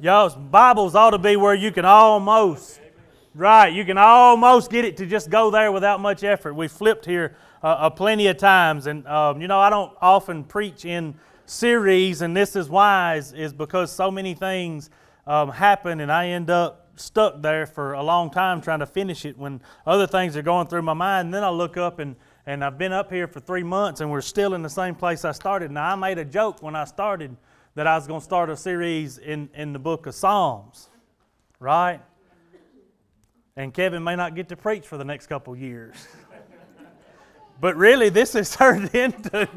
Y'all's Bibles ought to be where you can almost, right, you can almost get it to just go there without much effort. We flipped here uh, uh, plenty of times, and um, you know, I don't often preach in series, and this is why, is, is because so many things um, happen, and I end up stuck there for a long time trying to finish it when other things are going through my mind. And then I look up and and I've been up here for three months and we're still in the same place I started. Now, I made a joke when I started that I was going to start a series in, in the book of Psalms, right? And Kevin may not get to preach for the next couple years. but really, this has turned into.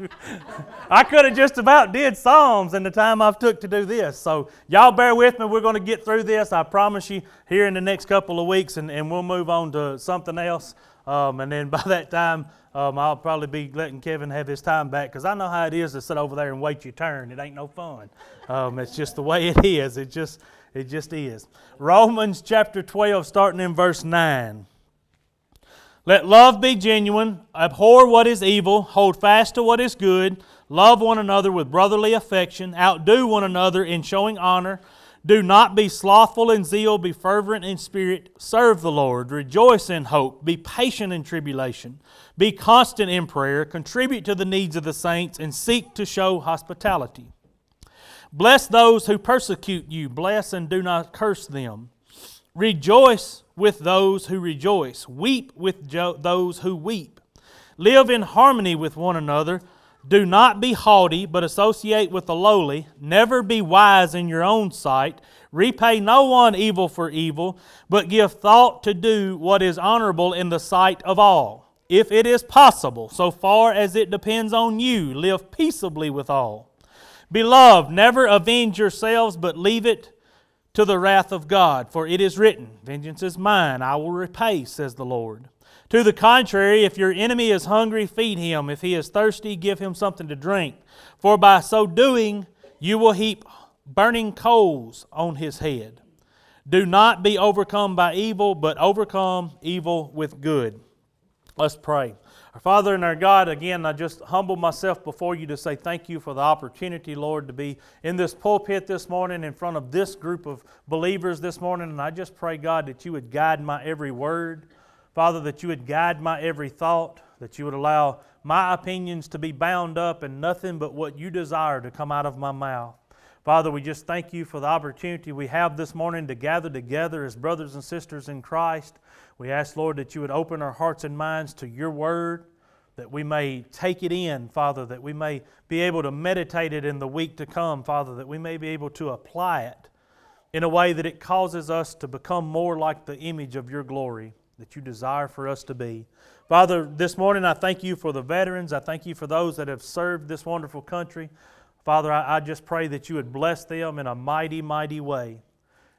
I could have just about did Psalms in the time I've took to do this. So y'all bear with me. We're going to get through this. I promise you here in the next couple of weeks, and, and we'll move on to something else. Um, and then by that time, um, I'll probably be letting Kevin have his time back because I know how it is to sit over there and wait your turn. It ain't no fun. Um, it's just the way it is. It just, it just is. Romans chapter 12, starting in verse 9. Let love be genuine, abhor what is evil, hold fast to what is good, love one another with brotherly affection, outdo one another in showing honor. Do not be slothful in zeal, be fervent in spirit, serve the Lord, rejoice in hope, be patient in tribulation, be constant in prayer, contribute to the needs of the saints, and seek to show hospitality. Bless those who persecute you, bless and do not curse them. Rejoice with those who rejoice, weep with jo- those who weep. Live in harmony with one another. Do not be haughty, but associate with the lowly. Never be wise in your own sight. Repay no one evil for evil, but give thought to do what is honorable in the sight of all. If it is possible, so far as it depends on you, live peaceably with all. Beloved, never avenge yourselves, but leave it to the wrath of God. For it is written, Vengeance is mine, I will repay, says the Lord. To the contrary, if your enemy is hungry, feed him. If he is thirsty, give him something to drink. For by so doing, you will heap burning coals on his head. Do not be overcome by evil, but overcome evil with good. Let's pray. Our Father and our God, again, I just humble myself before you to say thank you for the opportunity, Lord, to be in this pulpit this morning in front of this group of believers this morning. And I just pray, God, that you would guide my every word. Father, that you would guide my every thought, that you would allow my opinions to be bound up in nothing but what you desire to come out of my mouth. Father, we just thank you for the opportunity we have this morning to gather together as brothers and sisters in Christ. We ask, Lord, that you would open our hearts and minds to your word, that we may take it in, Father, that we may be able to meditate it in the week to come, Father, that we may be able to apply it in a way that it causes us to become more like the image of your glory that you desire for us to be. Father, this morning I thank you for the veterans. I thank you for those that have served this wonderful country. Father, I, I just pray that you would bless them in a mighty, mighty way.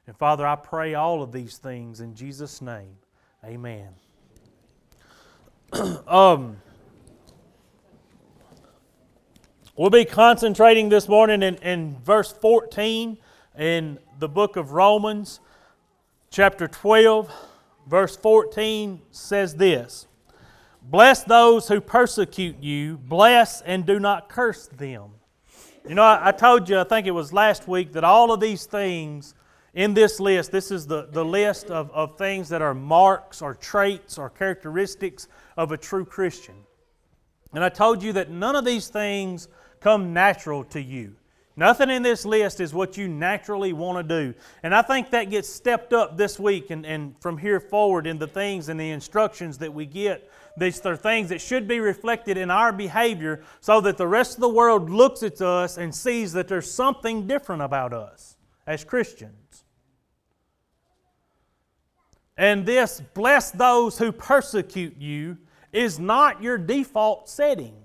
And Father, I pray all of these things in Jesus' name. Amen. um, we'll be concentrating this morning in, in verse 14 in the book of Romans, chapter 12 verse 14 says this Bless those who persecute you, bless and do not curse them. You know, I, I, told you, I think it was last week, that all of these things in this list, this is the, the list of, of things that are marks or traits or characteristics of a true Christian. And I told you that none of these things come natural to you. Nothing in this list is what you naturally want to do. And I think that gets stepped up this week and, and from here forward in the things and the instructions that we get. These are things that should be reflected in our behavior so that the rest of the world looks at us and sees that there's something different about us as Christians. And this, bless those who persecute you, is not your default setting.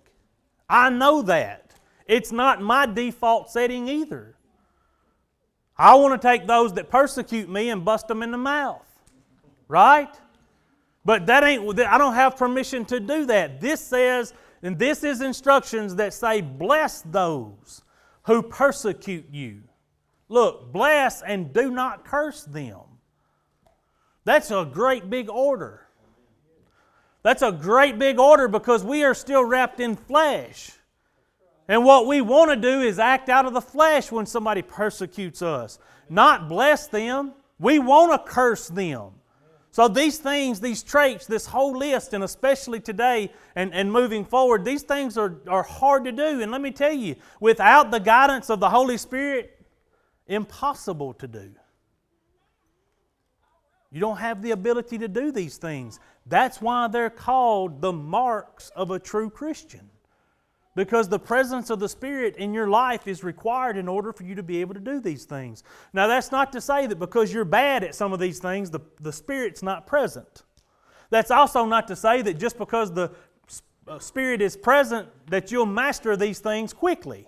I know that. It's not my default setting either. I want to take those that persecute me and bust them in the mouth. Right? But that ain't I don't have permission to do that. This says and this is instructions that say bless those who persecute you. Look, bless and do not curse them. That's a great big order. That's a great big order because we are still wrapped in flesh. And what we want to do is act out of the flesh when somebody persecutes us, not bless them. We want to curse them. So, these things, these traits, this whole list, and especially today and, and moving forward, these things are, are hard to do. And let me tell you, without the guidance of the Holy Spirit, impossible to do. You don't have the ability to do these things. That's why they're called the marks of a true Christian. Because the presence of the Spirit in your life is required in order for you to be able to do these things. Now, that's not to say that because you're bad at some of these things, the, the Spirit's not present. That's also not to say that just because the uh, Spirit is present, that you'll master these things quickly.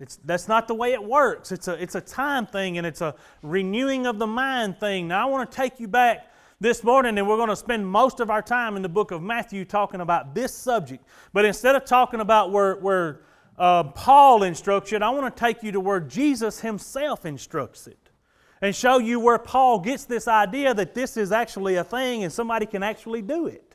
It's, that's not the way it works. It's a, it's a time thing and it's a renewing of the mind thing. Now, I want to take you back this morning and we're going to spend most of our time in the book of Matthew talking about this subject. But instead of talking about where, where uh, Paul instructs it, I want to take you to where Jesus himself instructs it and show you where Paul gets this idea that this is actually a thing and somebody can actually do it.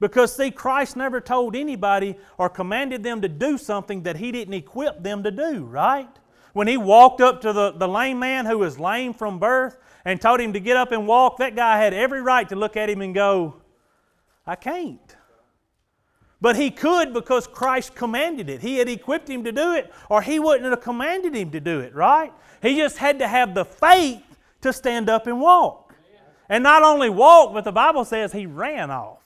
Because, see, Christ never told anybody or commanded them to do something that He didn't equip them to do, right? When He walked up to the, the lame man who was lame from birth and told him to get up and walk, that guy had every right to look at him and go, I can't. But he could because Christ commanded it. He had equipped him to do it, or he wouldn't have commanded him to do it, right? He just had to have the faith to stand up and walk. And not only walk, but the Bible says he ran off.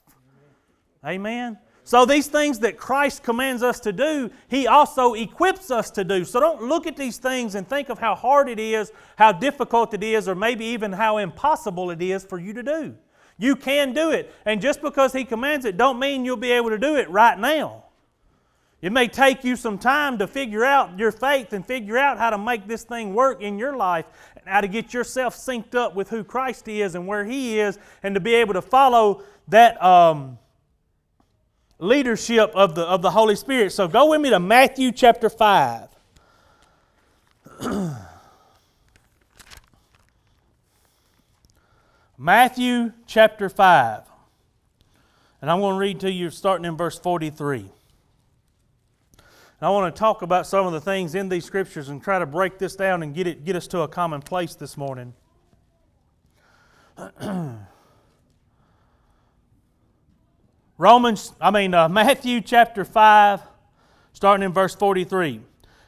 Amen. So, these things that Christ commands us to do, He also equips us to do. So, don't look at these things and think of how hard it is, how difficult it is, or maybe even how impossible it is for you to do. You can do it. And just because He commands it, don't mean you'll be able to do it right now. It may take you some time to figure out your faith and figure out how to make this thing work in your life and how to get yourself synced up with who Christ is and where He is and to be able to follow that. Um, leadership of the, of the Holy Spirit. So go with me to Matthew chapter 5. Matthew chapter 5. And I'm going to read to you starting in verse 43. And I want to talk about some of the things in these scriptures and try to break this down and get, it, get us to a common place this morning. Romans, I mean, uh, Matthew chapter 5, starting in verse 43.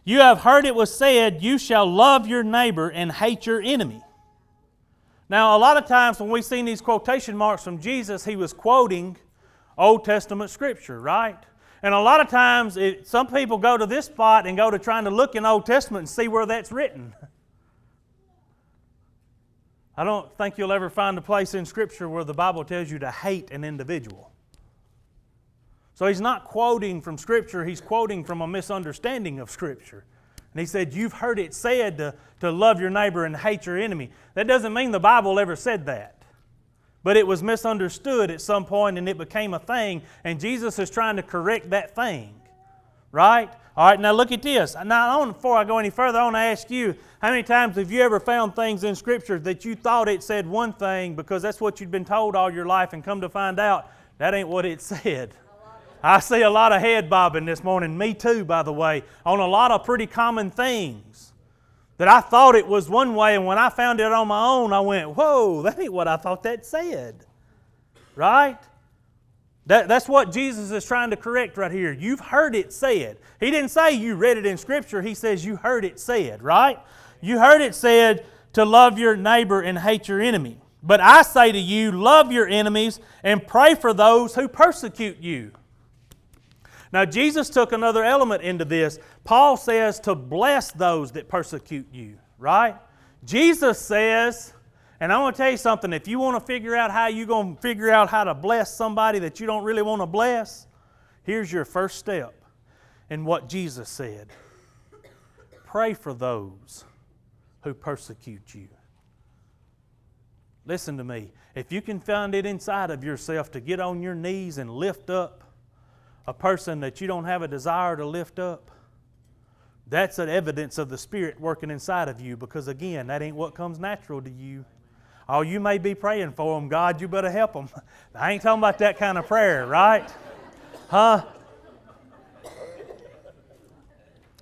You have heard it was said, You shall love your neighbor and hate your enemy. Now, a lot of times when we've seen these quotation marks from Jesus, he was quoting Old Testament scripture, right? And a lot of times, it, some people go to this spot and go to trying to look in Old Testament and see where that's written. I don't think you'll ever find a place in Scripture where the Bible tells you to hate an individual. So he's not quoting from Scripture, he's quoting from a misunderstanding of Scripture. And he said, You've heard it said to, to love your neighbor and hate your enemy. That doesn't mean the Bible ever said that. But it was misunderstood at some point and it became a thing, and Jesus is trying to correct that thing. Right? All right, now look at this. Now, before I go any further, I want to ask you how many times have you ever found things in Scripture that you thought it said one thing because that's what you'd been told all your life, and come to find out that ain't what it said? I see a lot of head bobbing this morning, me too, by the way, on a lot of pretty common things that I thought it was one way, and when I found it on my own, I went, Whoa, that ain't what I thought that said. Right? That, that's what Jesus is trying to correct right here. You've heard it said. He didn't say you read it in Scripture, He says you heard it said, right? You heard it said to love your neighbor and hate your enemy. But I say to you, love your enemies and pray for those who persecute you. Now, Jesus took another element into this. Paul says to bless those that persecute you, right? Jesus says, and I want to tell you something if you want to figure out how you're going to figure out how to bless somebody that you don't really want to bless, here's your first step in what Jesus said pray for those who persecute you. Listen to me. If you can find it inside of yourself to get on your knees and lift up a person that you don't have a desire to lift up, that's an evidence of the Spirit working inside of you because, again, that ain't what comes natural to you. Oh, you may be praying for them. God, you better help them. I ain't talking about that kind of prayer, right? Huh?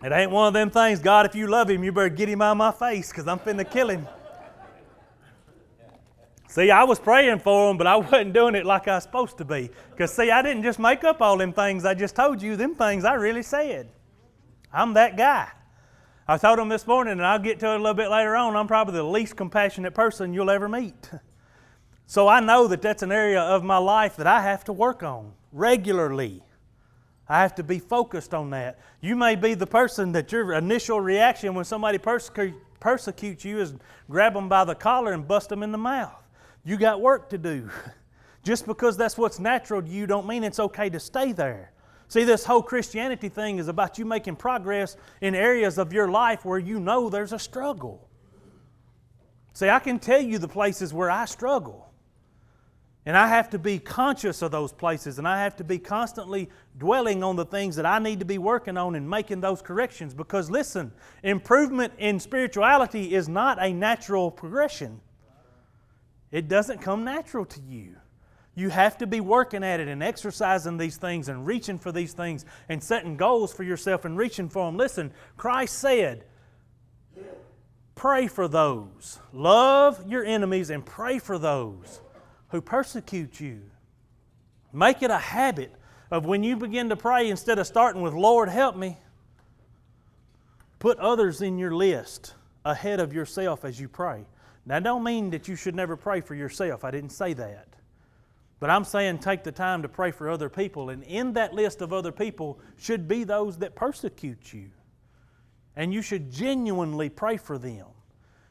It ain't one of them things, God, if you love him, you better get him out of my face because I'm finna kill him. See, I was praying for him, but I wasn't doing it like I was supposed to be. Because, see, I didn't just make up all them things I just told you, them things I really said. I'm that guy. I told him this morning, and I'll get to it a little bit later on, I'm probably the least compassionate person you'll ever meet. So I know that that's an area of my life that I have to work on regularly. I have to be focused on that. You may be the person that your initial reaction when somebody persecutes you is grab them by the collar and bust them in the mouth. You got work to do. Just because that's what's natural to you don't mean it's okay to stay there. See, this whole Christianity thing is about you making progress in areas of your life where you know there's a struggle. See, I can tell you the places where I struggle. And I have to be conscious of those places, and I have to be constantly dwelling on the things that I need to be working on and making those corrections. Because listen, improvement in spirituality is not a natural progression, it doesn't come natural to you. You have to be working at it and exercising these things and reaching for these things and setting goals for yourself and reaching for them. Listen, Christ said, Pray for those. Love your enemies and pray for those who persecute you. Make it a habit of when you begin to pray, instead of starting with, Lord, help me, put others in your list ahead of yourself as you pray. Now, I don't mean that you should never pray for yourself. I didn't say that. But I'm saying take the time to pray for other people. And in that list of other people should be those that persecute you. And you should genuinely pray for them.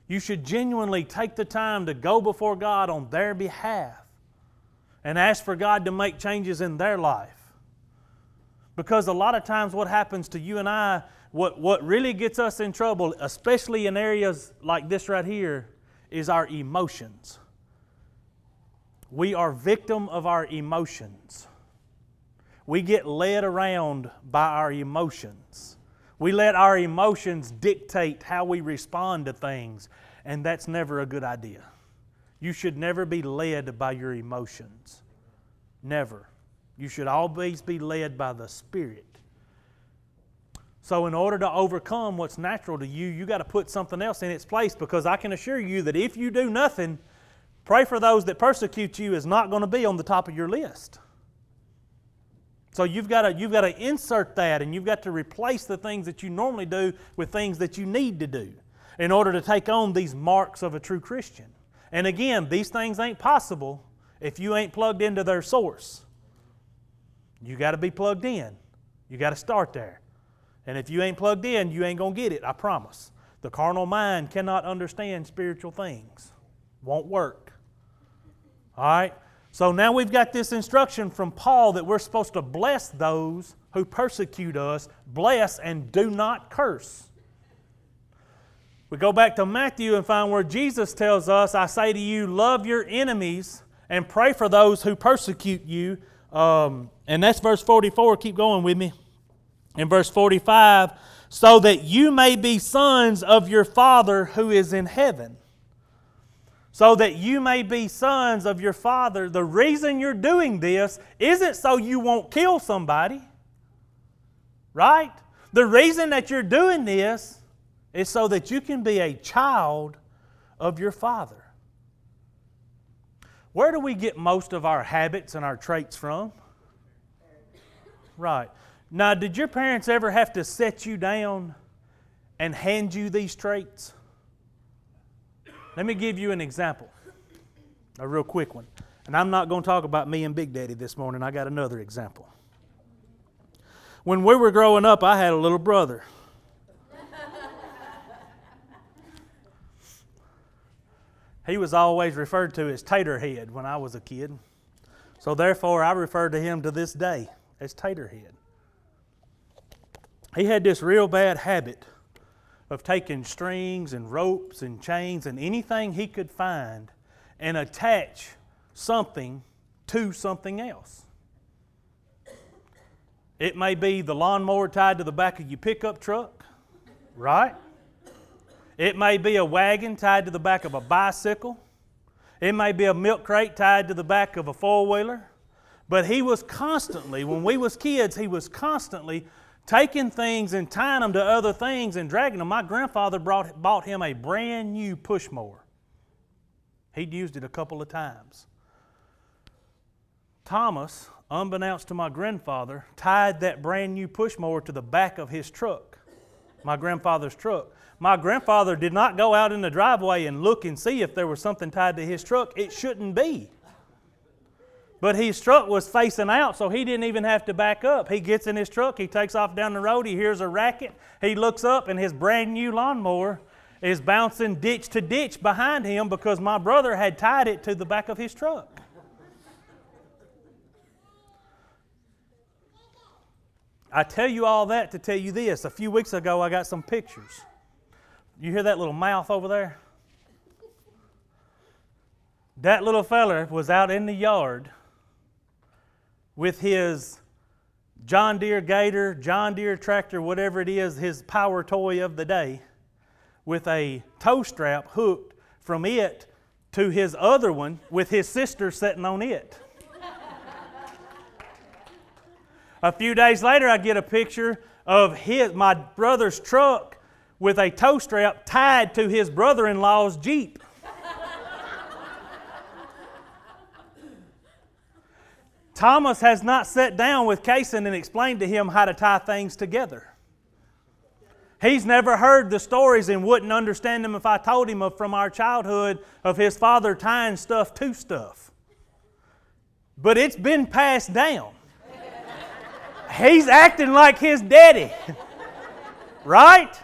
You should genuinely take the time to go before God on their behalf and ask for God to make changes in their life. Because a lot of times, what happens to you and I, what, what really gets us in trouble, especially in areas like this right here, is our emotions. We are victim of our emotions. We get led around by our emotions. We let our emotions dictate how we respond to things, and that's never a good idea. You should never be led by your emotions. Never. You should always be led by the Spirit. So, in order to overcome what's natural to you, you got to put something else in its place because I can assure you that if you do nothing, pray for those that persecute you is not going to be on the top of your list. So you've got to you've got to insert that and you've got to replace the things that you normally do with things that you need to do in order to take on these marks of a true Christian. And again, these things ain't possible if you ain't plugged into their source. You got to be plugged in. You got to start there. And if you ain't plugged in, you ain't going to get it, I promise. The carnal mind cannot understand spiritual things. Won't work. All right? So now we've got this instruction from Paul that we're supposed to bless those who persecute us, bless and do not curse. We go back to Matthew and find where Jesus tells us, I say to you, love your enemies and pray for those who persecute you. Um, and that's verse 44. Keep going with me. In verse 45, so that you may be sons of your Father who is in heaven so that you may be sons of your Father. The reason you're doing this isn't so you won't kill somebody, right? The reason that you're doing this is so that you can be a child of your Father. Where do we get most of our habits and our traits from? Right. Now, did your parents ever have to set you down and hand you these traits? Let me give you an example, a real quick one. And I'm not going to talk about me and Big Daddy this morning. I got another example. When we were growing up, I had a little brother. he was always referred to as Taterhead when I was a kid. So therefore, I refer to him to this day as Taterhead. He had this real bad habit of taking strings and ropes and chains and anything he could find and attach something to something else. It may be the lawnmower tied to the back of your pickup truck, right? It may be a wagon tied to the back of a bicycle. It may be a milk crate tied to the back of a four wheeler. But he was constantly, when we was kids, he was constantly taking things and tying them to other things and dragging them. My grandfather brought, bought him a brand new push mower. He'd used it a couple of times. Thomas, unbeknownst to my grandfather, tied that brand new push mower to the back of his truck, my grandfather's truck. My grandfather did not go out in the driveway and look and see if there was something tied to his truck. It shouldn't be. But his truck was facing out, so he didn't even have to back up. He gets in his truck, he takes off down the road, he hears a racket, he looks up, and his brand new lawnmower is bouncing ditch to ditch behind him because my brother had tied it to the back of his truck. I tell you all that to tell you this. A few weeks ago, I got some pictures. You hear that little mouth over there? That little feller was out in the yard with his John Deere Gator, John Deere tractor, whatever it is, his power toy of the day, with a tow strap hooked from it to his other one with his sister sitting on it. a few days later, I get a picture of his, my brother's truck with a tow strap tied to his brother in law's Jeep. Thomas has not sat down with Kason and explained to him how to tie things together. He's never heard the stories and wouldn't understand them if I told him of, from our childhood of his father tying stuff to stuff. But it's been passed down. He's acting like his daddy. right?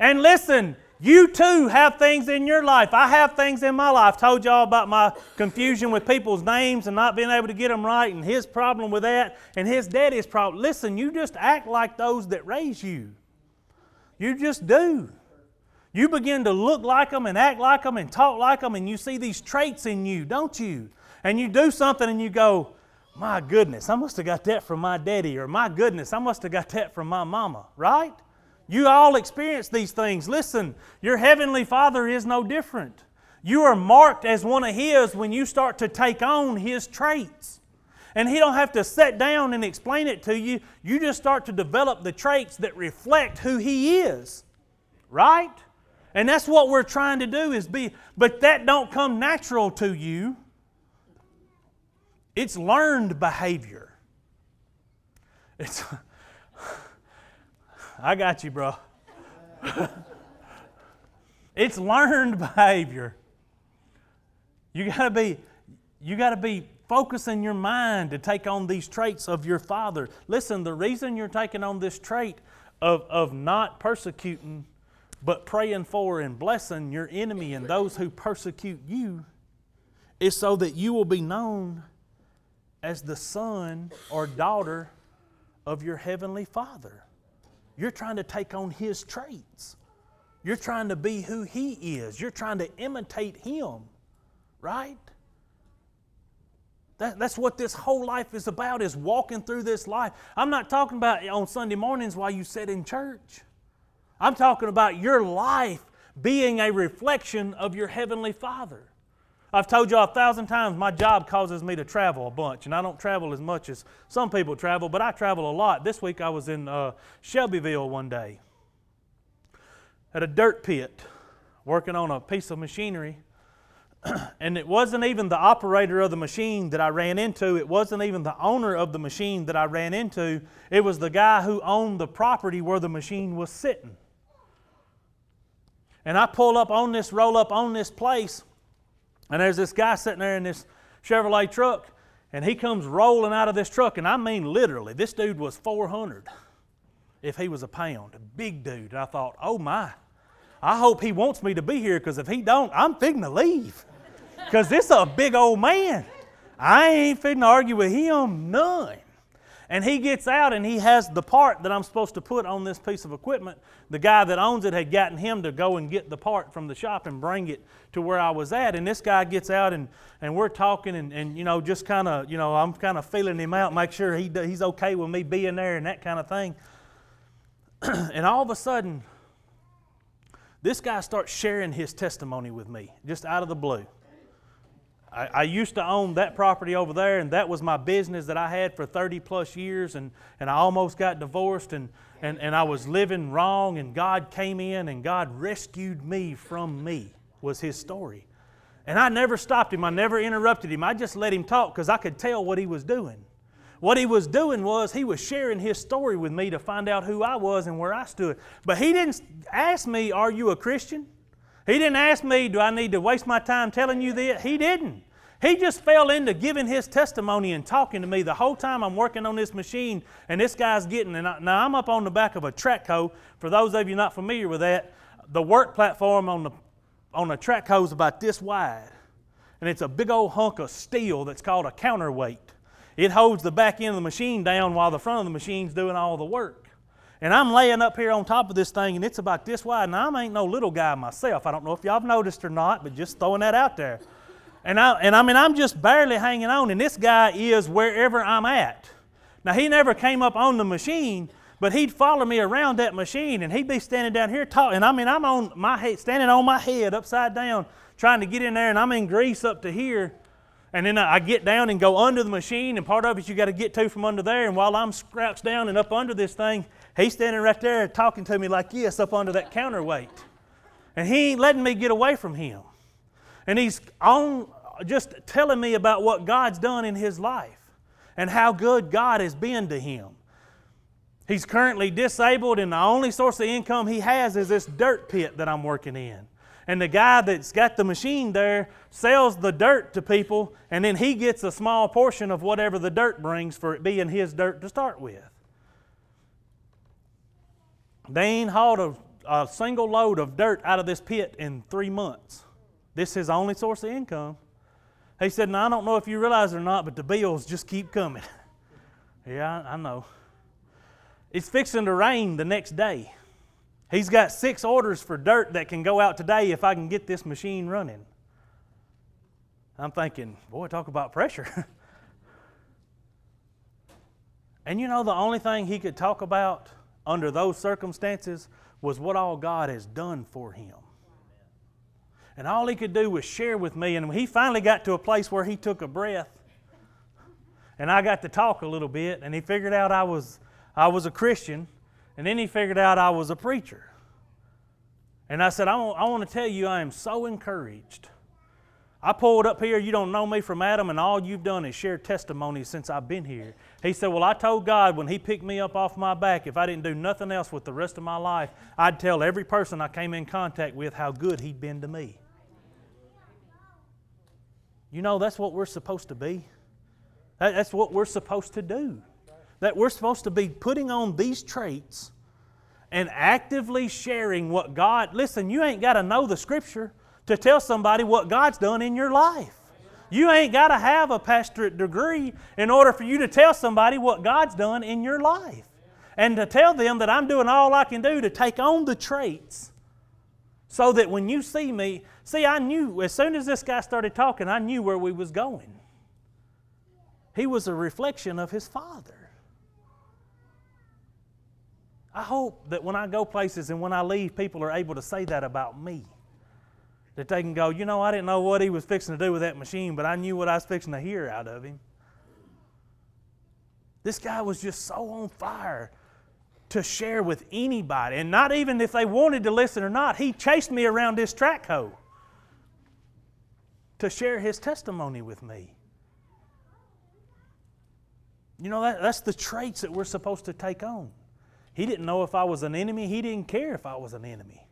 And listen, you too have things in your life. I have things in my life. Told y'all about my confusion with people's names and not being able to get them right, and his problem with that, and his daddy's problem. Listen, you just act like those that raise you. You just do. You begin to look like them and act like them and talk like them, and you see these traits in you, don't you? And you do something and you go, My goodness, I must have got that from my daddy, or My goodness, I must have got that from my mama, right? You all experience these things. Listen, your heavenly Father is no different. You are marked as one of His when you start to take on His traits. And He don't have to sit down and explain it to you. You just start to develop the traits that reflect who He is. Right? And that's what we're trying to do is be, but that don't come natural to you. It's learned behavior. It's I got you, bro. it's learned behavior. You got to be you got to be focusing your mind to take on these traits of your father. Listen, the reason you're taking on this trait of, of not persecuting, but praying for and blessing your enemy and those who persecute you is so that you will be known as the son or daughter of your heavenly father. You're trying to take on His traits. You're trying to be who He is. You're trying to imitate Him, right? That, that's what this whole life is about, is walking through this life. I'm not talking about on Sunday mornings while you sit in church. I'm talking about your life being a reflection of your Heavenly Father. I've told you a thousand times my job causes me to travel a bunch, and I don't travel as much as some people travel, but I travel a lot. This week I was in uh, Shelbyville one day at a dirt pit working on a piece of machinery. and it wasn't even the operator of the machine that I ran into. It wasn't even the owner of the machine that I ran into. It was the guy who owned the property where the machine was sitting. And I pull up on this, roll up on this place and there's this guy sitting there in this Chevrolet truck, and he comes rolling out of this truck, and I mean literally, this dude was 400 if he was a pound, a big dude. And I thought, oh my, I hope he wants me to be here because if he don't, I'm fitting to leave. Because this is a big old man. I ain't fitting to argue with him none. And he gets out and he has the part that I'm supposed to put on this piece of equipment. The guy that owns it had gotten him to go and get the part from the shop and bring it to where I was at. And this guy gets out and, and we're talking and, and you know, just kind of, you know, I'm kind of feeling him out, make sure he, he's okay with me being there and that kind of thing. and all of a sudden, this guy starts sharing his testimony with me, just out of the blue. I, I, used to own that property over there, and that was my business that I had for 30 plus years, and, and I almost got divorced, and, and, and I was living wrong, and God came in and God rescued me from me, was his story. And I never stopped him, I never interrupted him. I just let him talk because I could tell what he was doing. What he was doing was he was sharing his story with me to find out who I was and where I stood. But he didn't ask me, Are you a Christian? He didn't ask me, Do I need to waste my time telling you this? He didn't. He just fell into giving his testimony and talking to me the whole time I'm working on this machine, and this guy's getting. And I, now I'm up on the back of a track hoe. For those of you not familiar with that, the work platform on the on a track hoe is about this wide, and it's a big old hunk of steel that's called a counterweight. It holds the back end of the machine down while the front of the machine's doing all the work. And I'm laying up here on top of this thing, and it's about this wide. And I ain't no little guy myself. I don't know if y'all have noticed or not, but just throwing that out there. And I, and I mean, I'm just barely hanging on, and this guy is wherever I'm at. Now, he never came up on the machine, but he'd follow me around that machine, and he'd be standing down here talking. And I mean, I'm on my head, standing on my head upside down, trying to get in there, and I'm in grease up to here. And then I get down and go under the machine, and part of it you got to get to from under there. And while I'm crouched down and up under this thing, he's standing right there talking to me like this up under that counterweight. And he ain't letting me get away from him. And he's on just telling me about what God's done in his life and how good God has been to him. He's currently disabled, and the only source of income he has is this dirt pit that I'm working in. And the guy that's got the machine there sells the dirt to people, and then he gets a small portion of whatever the dirt brings for it being his dirt to start with. They ain't hauled a, a single load of dirt out of this pit in three months. This is his only source of income. He said, Now, I don't know if you realize it or not, but the bills just keep coming. yeah, I know. It's fixing to rain the next day. He's got six orders for dirt that can go out today if I can get this machine running. I'm thinking, boy, talk about pressure. and you know, the only thing he could talk about under those circumstances was what all God has done for him. And all he could do was share with me. And he finally got to a place where he took a breath. And I got to talk a little bit. And he figured out I was, I was a Christian. And then he figured out I was a preacher. And I said, I want, I want to tell you, I am so encouraged. I pulled up here, you don't know me from Adam, and all you've done is share testimonies since I've been here. He said, Well, I told God when He picked me up off my back, if I didn't do nothing else with the rest of my life, I'd tell every person I came in contact with how good He'd been to me. You know, that's what we're supposed to be. That's what we're supposed to do that we're supposed to be putting on these traits and actively sharing what God, listen, you ain't got to know the Scripture to tell somebody what God's done in your life. You ain't got to have a pastorate degree in order for you to tell somebody what God's done in your life. And to tell them that I'm doing all I can do to take on the traits so that when you see me, see, I knew as soon as this guy started talking, I knew where we was going. He was a reflection of his father. I hope that when I go places and when I leave, people are able to say that about me. That they can go, you know, I didn't know what he was fixing to do with that machine, but I knew what I was fixing to hear out of him. This guy was just so on fire to share with anybody, and not even if they wanted to listen or not. He chased me around this track hoe to share his testimony with me. You know, that, that's the traits that we're supposed to take on. He didn't know if I was an enemy, he didn't care if I was an enemy.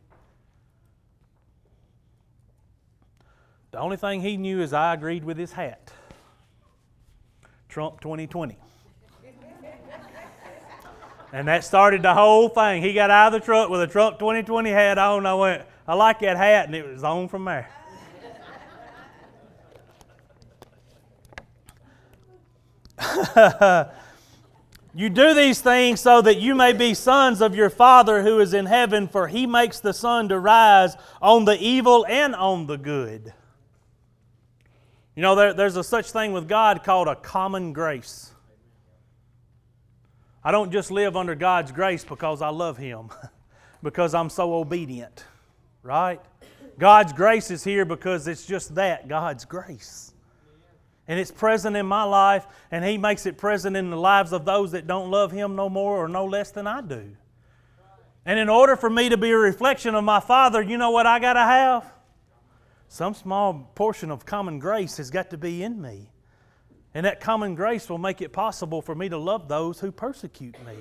The only thing he knew is I agreed with his hat. Trump 2020. and that started the whole thing. He got out of the truck with a Trump 2020 hat on. I went, I like that hat, and it was on from there. You do these things so that you may be sons of your Father who is in heaven, for he makes the sun to rise on the evil and on the good. You know, there, there's a such thing with God called a common grace. I don't just live under God's grace because I love Him, because I'm so obedient, right? God's grace is here because it's just that God's grace. and it's present in my life, and He makes it present in the lives of those that don't love Him no more or no less than I do. And in order for me to be a reflection of my Father, you know what I got to have? Some small portion of common grace has got to be in me. And that common grace will make it possible for me to love those who persecute me.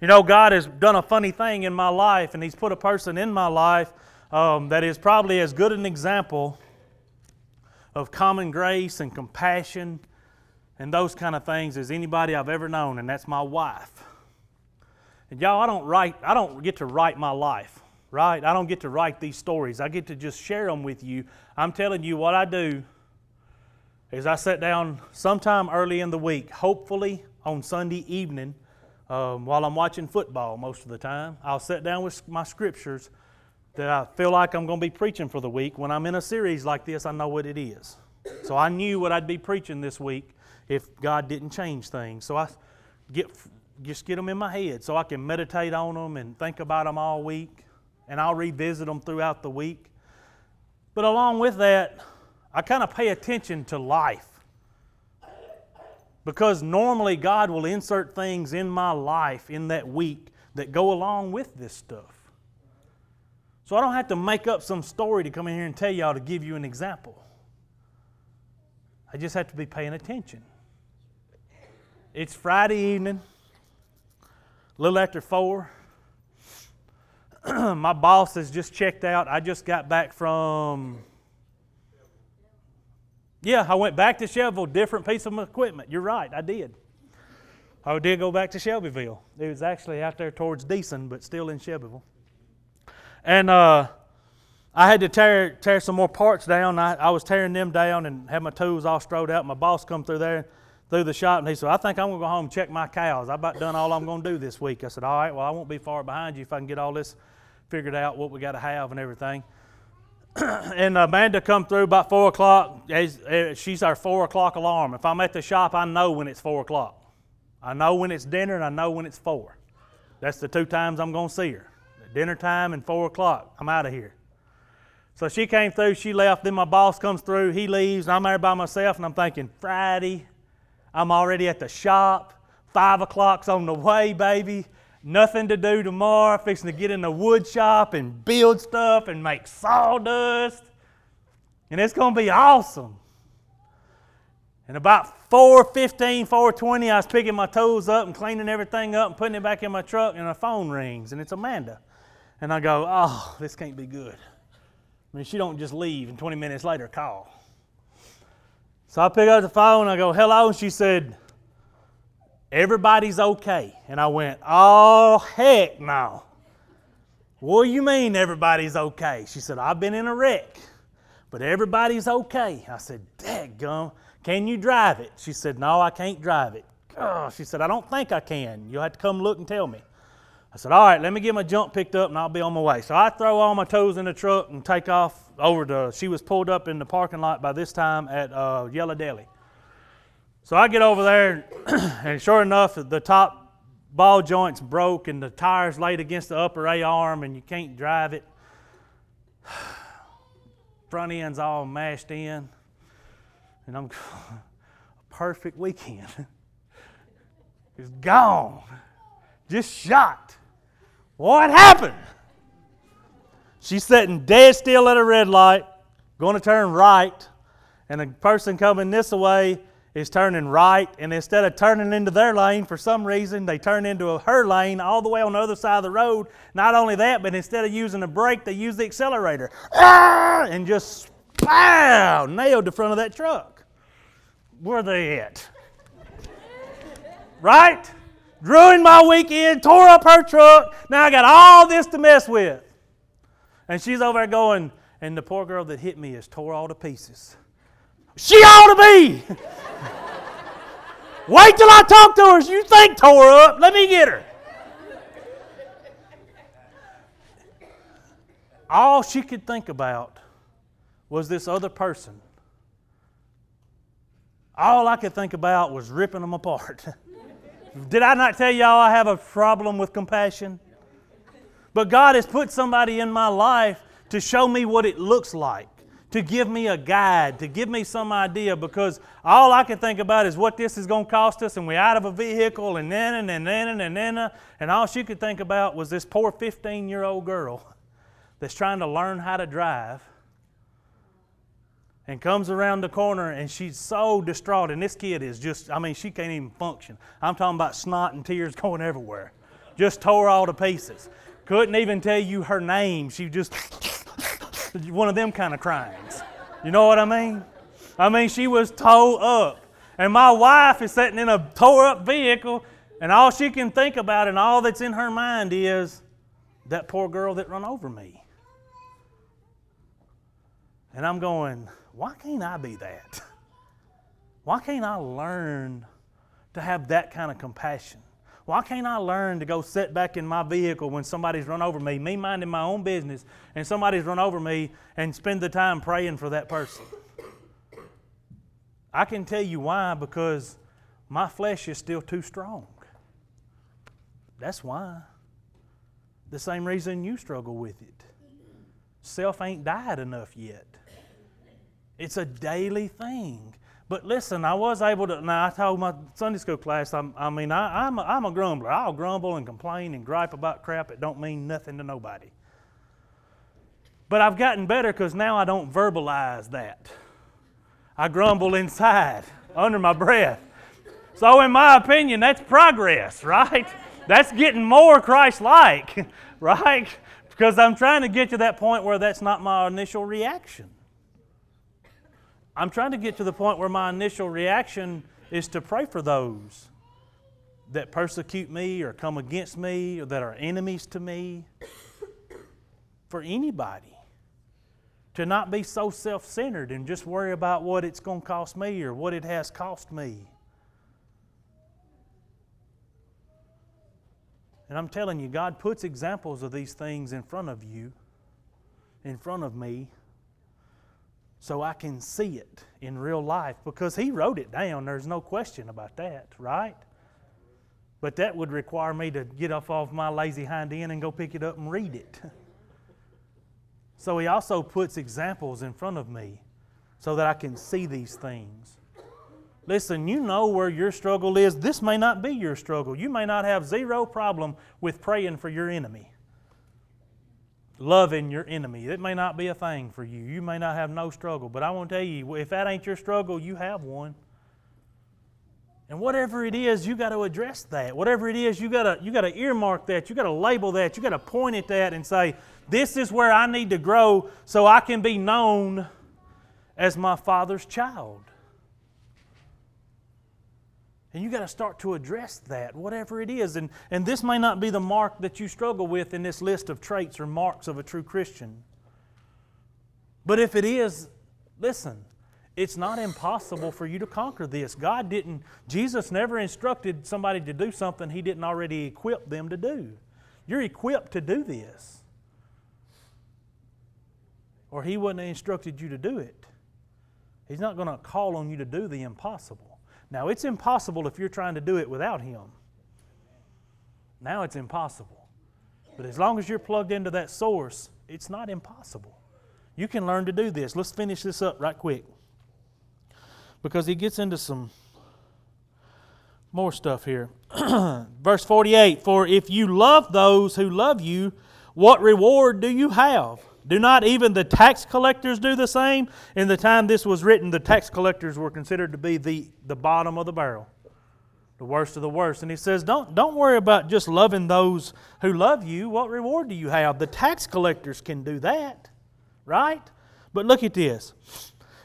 You know, God has done a funny thing in my life, and He's put a person in my life um, that is probably as good an example of common grace and compassion and those kind of things as anybody I've ever known, and that's my wife. And y'all, I don't write, I don't get to write my life, right? I don't get to write these stories. I get to just share them with you. I'm telling you what I do is I sit down sometime early in the week, hopefully on Sunday evening, um, while I'm watching football most of the time. I'll sit down with my scriptures that I feel like I'm going to be preaching for the week. When I'm in a series like this, I know what it is. So I knew what I'd be preaching this week if God didn't change things. So I get just get them in my head so I can meditate on them and think about them all week, and I'll revisit them throughout the week. But along with that, I kind of pay attention to life. Because normally God will insert things in my life in that week that go along with this stuff. So I don't have to make up some story to come in here and tell y'all to give you an example. I just have to be paying attention. It's Friday evening, a little after four. My boss has just checked out. I just got back from. Yeah, I went back to Shelbyville, different piece of equipment. You're right, I did. I did go back to Shelbyville. It was actually out there towards Deason, but still in Shelbyville. And uh, I had to tear, tear some more parts down. I, I was tearing them down and had my tools all strode out. My boss come through there, through the shop, and he said, I think I'm going to go home and check my cows. I about done all I'm going to do this week. I said, all right, well, I won't be far behind you if I can get all this figured out, what we got to have and everything. and Amanda come through about 4 o'clock. Eh, she's our 4 o'clock alarm. If I'm at the shop, I know when it's 4 o'clock. I know when it's dinner and I know when it's 4. That's the two times I'm going to see her dinner time and four o'clock. I'm out of here. So she came through, she left, then my boss comes through, he leaves, and I'm there by myself, and I'm thinking, Friday, I'm already at the shop, five o'clock's on the way, baby. Nothing to do tomorrow, fixing to get in the wood shop and build stuff and make sawdust. And it's gonna be awesome. And about 4.15, 4.20, I was picking my toes up and cleaning everything up and putting it back in my truck, and a phone rings, and it's Amanda. And I go, oh, this can't be good. I mean, she don't just leave and 20 minutes later call. So I pick up the phone, and I go, hello, and she said, everybody's okay. And I went, oh, heck no. What do you mean everybody's okay? She said, I've been in a wreck, but everybody's okay. I said, gum, can you drive it? She said, no, I can't drive it. Oh, she said, I don't think I can. You'll have to come look and tell me. I said, All right, let me get my junk picked up and I'll be on my way. So I throw all my tools in the truck and take off over to, she was pulled up in the parking lot by this time at uh, Yellow Deli. So I get over there, and sure enough, the top ball joint's broke and the tire's laid against the upper A arm and you can't drive it. Front end's all mashed in. And I'm a perfect weekend. it's gone. Just shot. What happened? She's sitting dead still at a red light, going to turn right, and a person coming this way is turning right, and instead of turning into their lane, for some reason, they turn into a, her lane all the way on the other side of the road. Not only that, but instead of using the brake, they use the accelerator. Ah! And just, pow, nailed the front of that truck. Where they at? right? ruined my weekend, tore up her truck. Now I got all this to mess with. And she's over there going, and the poor girl that hit me is tore all to pieces. She ought to be. Wait till I talk to her. You think tore up. Let me get her. All she could think about was this other person. All I could think about was ripping them apart. Did I not tell y'all I have a problem with compassion? But God has put somebody in my life to show me what it looks like to give me a guide, to give me some idea, because all I can think about is what this is going to cost us, and we're out of a vehicle, and then and then and then and then, and all she could think about was this poor 15 year old girl that's trying to learn how to drive and comes around the corner and she's so distraught. And this kid is just, I mean, she can't even function. I'm talking about snot and tears going everywhere. Just tore all to pieces. Couldn't even tell you her name. She just, one of them kind of cryings. You know what I mean? I mean, she was tore up. And my wife is sitting in a tore up vehicle, and all she can think about and all that's in her mind is that poor girl that run over me. And I'm going, why can't I be that? Why can't I learn to have that kind of compassion? Why can't I learn to go sit back in my vehicle when somebody's run over me, me minding my own business, and somebody's run over me and spend the time praying for that person? I can tell you why, because my flesh is still too strong. That's why. The same reason you struggle with it. Self ain't died enough yet. It's a daily thing. But listen, I was able to. Now, I told my Sunday school class, I'm, i mean, I, am a, I'm a grumbler. I'll grumble and complain and gripe about crap that don't mean nothing to nobody. But I've gotten better because now I don't verbalize that. I grumble inside, under my breath. So, in my opinion, that's progress, right? That's getting more Christ like, right? Because I'm trying to get to that point where that's not my initial reaction. I'm trying to get to the point where my initial reaction is to pray for those that persecute me or come against me or that are enemies to me. For anybody. To not be so self centered and just worry about what it's going to cost me or what it has cost me. And I'm telling you, God puts examples of these things in front of you, in front of me so I can see it in real life because he wrote it down. There's no question about that, right? But that would require me to get off of my lazy hind end and go pick it up and read it. So he also puts examples in front of me so that I can see these things. Listen, you know where your struggle is. This may not be your struggle. You may not have zero problem with praying for your enemy loving your enemy. It may not be a thing for you. You may not have no struggle, but I want to tell you, if that ain't your struggle, you have one. And whatever it is, you got to address that. Whatever it is, you got to you got to earmark that. You got to label that. You got to point at that and say, "This is where I need to grow so I can be known as my Father's child." And you got to start to address that, whatever it is. And, and this may not be the mark that you struggle with in this list of traits or marks of a true Christian. But if it is, listen, it's not impossible for you to conquer this. God didn't, Jesus never instructed somebody to do something He didn't already equip them to do. You're equipped to do this. Or He wouldn't have instructed you to do it. He's not going to call on you to do the impossible. Now, it's impossible if you're trying to do it without Him. Now it's impossible. But as long as you're plugged into that source, it's not impossible. You can learn to do this. Let's finish this up right quick. Because he gets into some more stuff here. Verse 48 For if you love those who love you, what reward do you have? Do not even the tax collectors do the same? In the time this was written, the tax collectors were considered to be the, the bottom of the barrel, the worst of the worst. And he says, don't, don't worry about just loving those who love you. What reward do you have? The tax collectors can do that, right? But look at this.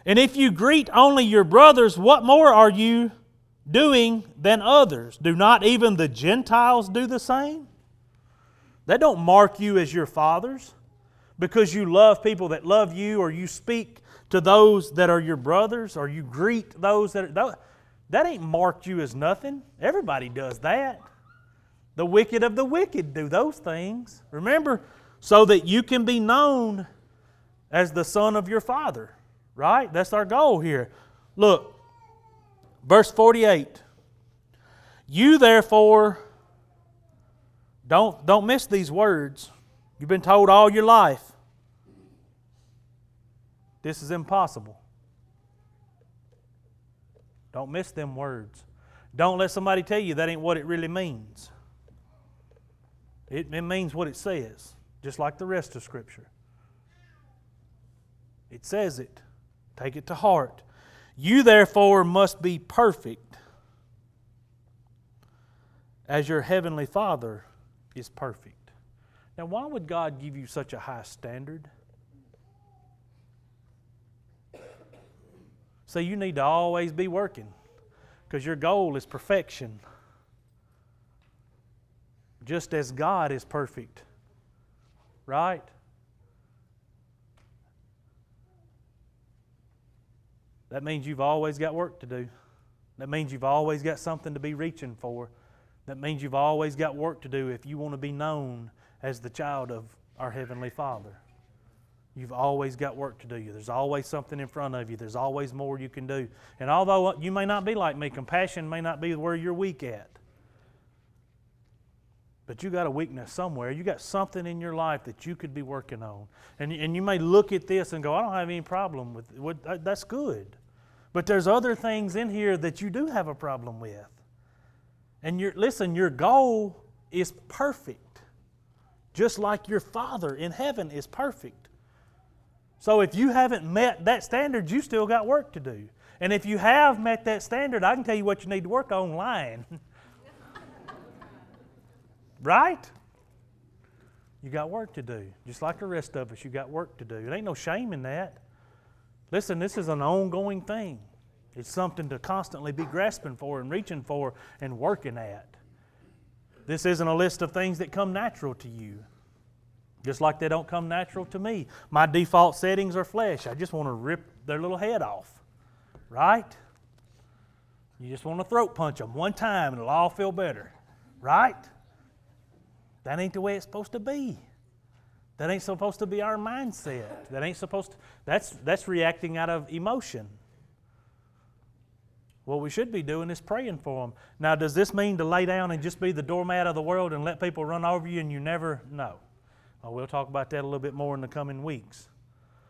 And if you greet only your brothers, what more are you doing than others? Do not even the Gentiles do the same? They don't mark you as your fathers because you love people that love you, or you speak to those that are your brothers, or you greet those that are. That ain't marked you as nothing. Everybody does that. The wicked of the wicked do those things. Remember, so that you can be known as the son of your father. Right? That's our goal here. Look, verse 48. You therefore, don't, don't miss these words. You've been told all your life This is impossible. Don't miss them words. Don't let somebody tell you that ain't what it really means. It, it means what it says, just like the rest of Scripture. It says it. Take it to heart. You therefore must be perfect as your heavenly Father is perfect. Now, why would God give you such a high standard? So, you need to always be working because your goal is perfection, just as God is perfect. Right? That means you've always got work to do. That means you've always got something to be reaching for. That means you've always got work to do if you want to be known as the child of our Heavenly Father. You've always got work to do. There's always something in front of you. There's always more you can do. And although uh, you may not be like me, compassion may not be where you're weak at. But you got a weakness somewhere. You got something in your life that you could be working on. And, and you may look at this and go, I don't have any problem with it. That's good. But there's other things in here that you do have a problem with. And you listen, your goal is perfect. Just like your Father in heaven is perfect. So if you haven't met that standard, you still got work to do. And if you have met that standard, I can tell you what you need to work on lying. Right? You got work to do. Just like the rest of us, you got work to do. It ain't no shame in that. Listen, this is an ongoing thing. It's something to constantly be grasping for and reaching for and working at. This isn't a list of things that come natural to you, just like they don't come natural to me. My default settings are flesh. I just want to rip their little head off, right? You just want to throat punch them one time and it'll all feel better, right? That ain't the way it's supposed to be. That ain't supposed to be our mindset. That ain't supposed to, that's, that's reacting out of emotion. What we should be doing is praying for them. Now, does this mean to lay down and just be the doormat of the world and let people run over you and you never know? Well, we'll talk about that a little bit more in the coming weeks.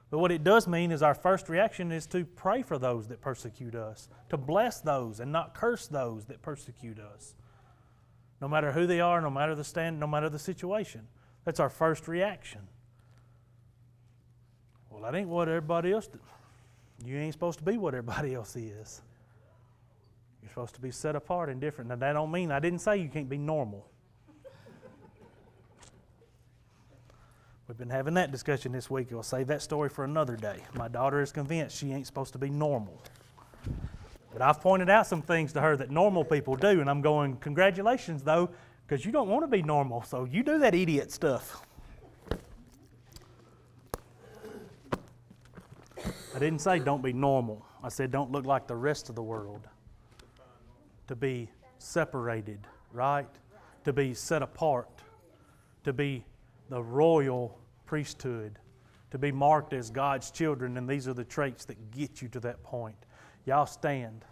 But what it does mean is our first reaction is to pray for those that persecute us, to bless those and not curse those that persecute us no matter who they are, no matter the stand, no matter the situation. That's our first reaction. Well, that ain't what everybody else does. You ain't supposed to be what everybody else is. You're supposed to be set apart and different. Now, that don't mean I didn't say you can't be normal. We've been having that discussion this week. I'll save that story for another day. My daughter is convinced she ain't supposed to be normal. But I've pointed out some things to her that normal people do, and I'm going, congratulations, though, because you don't want to be normal, so you do that idiot stuff. I didn't say don't be normal. I said don't look like the rest of the world. To be separated, right? To be set apart. To be the royal priesthood. To be marked as God's children, and these are the traits that get you to that point. Y'all stand.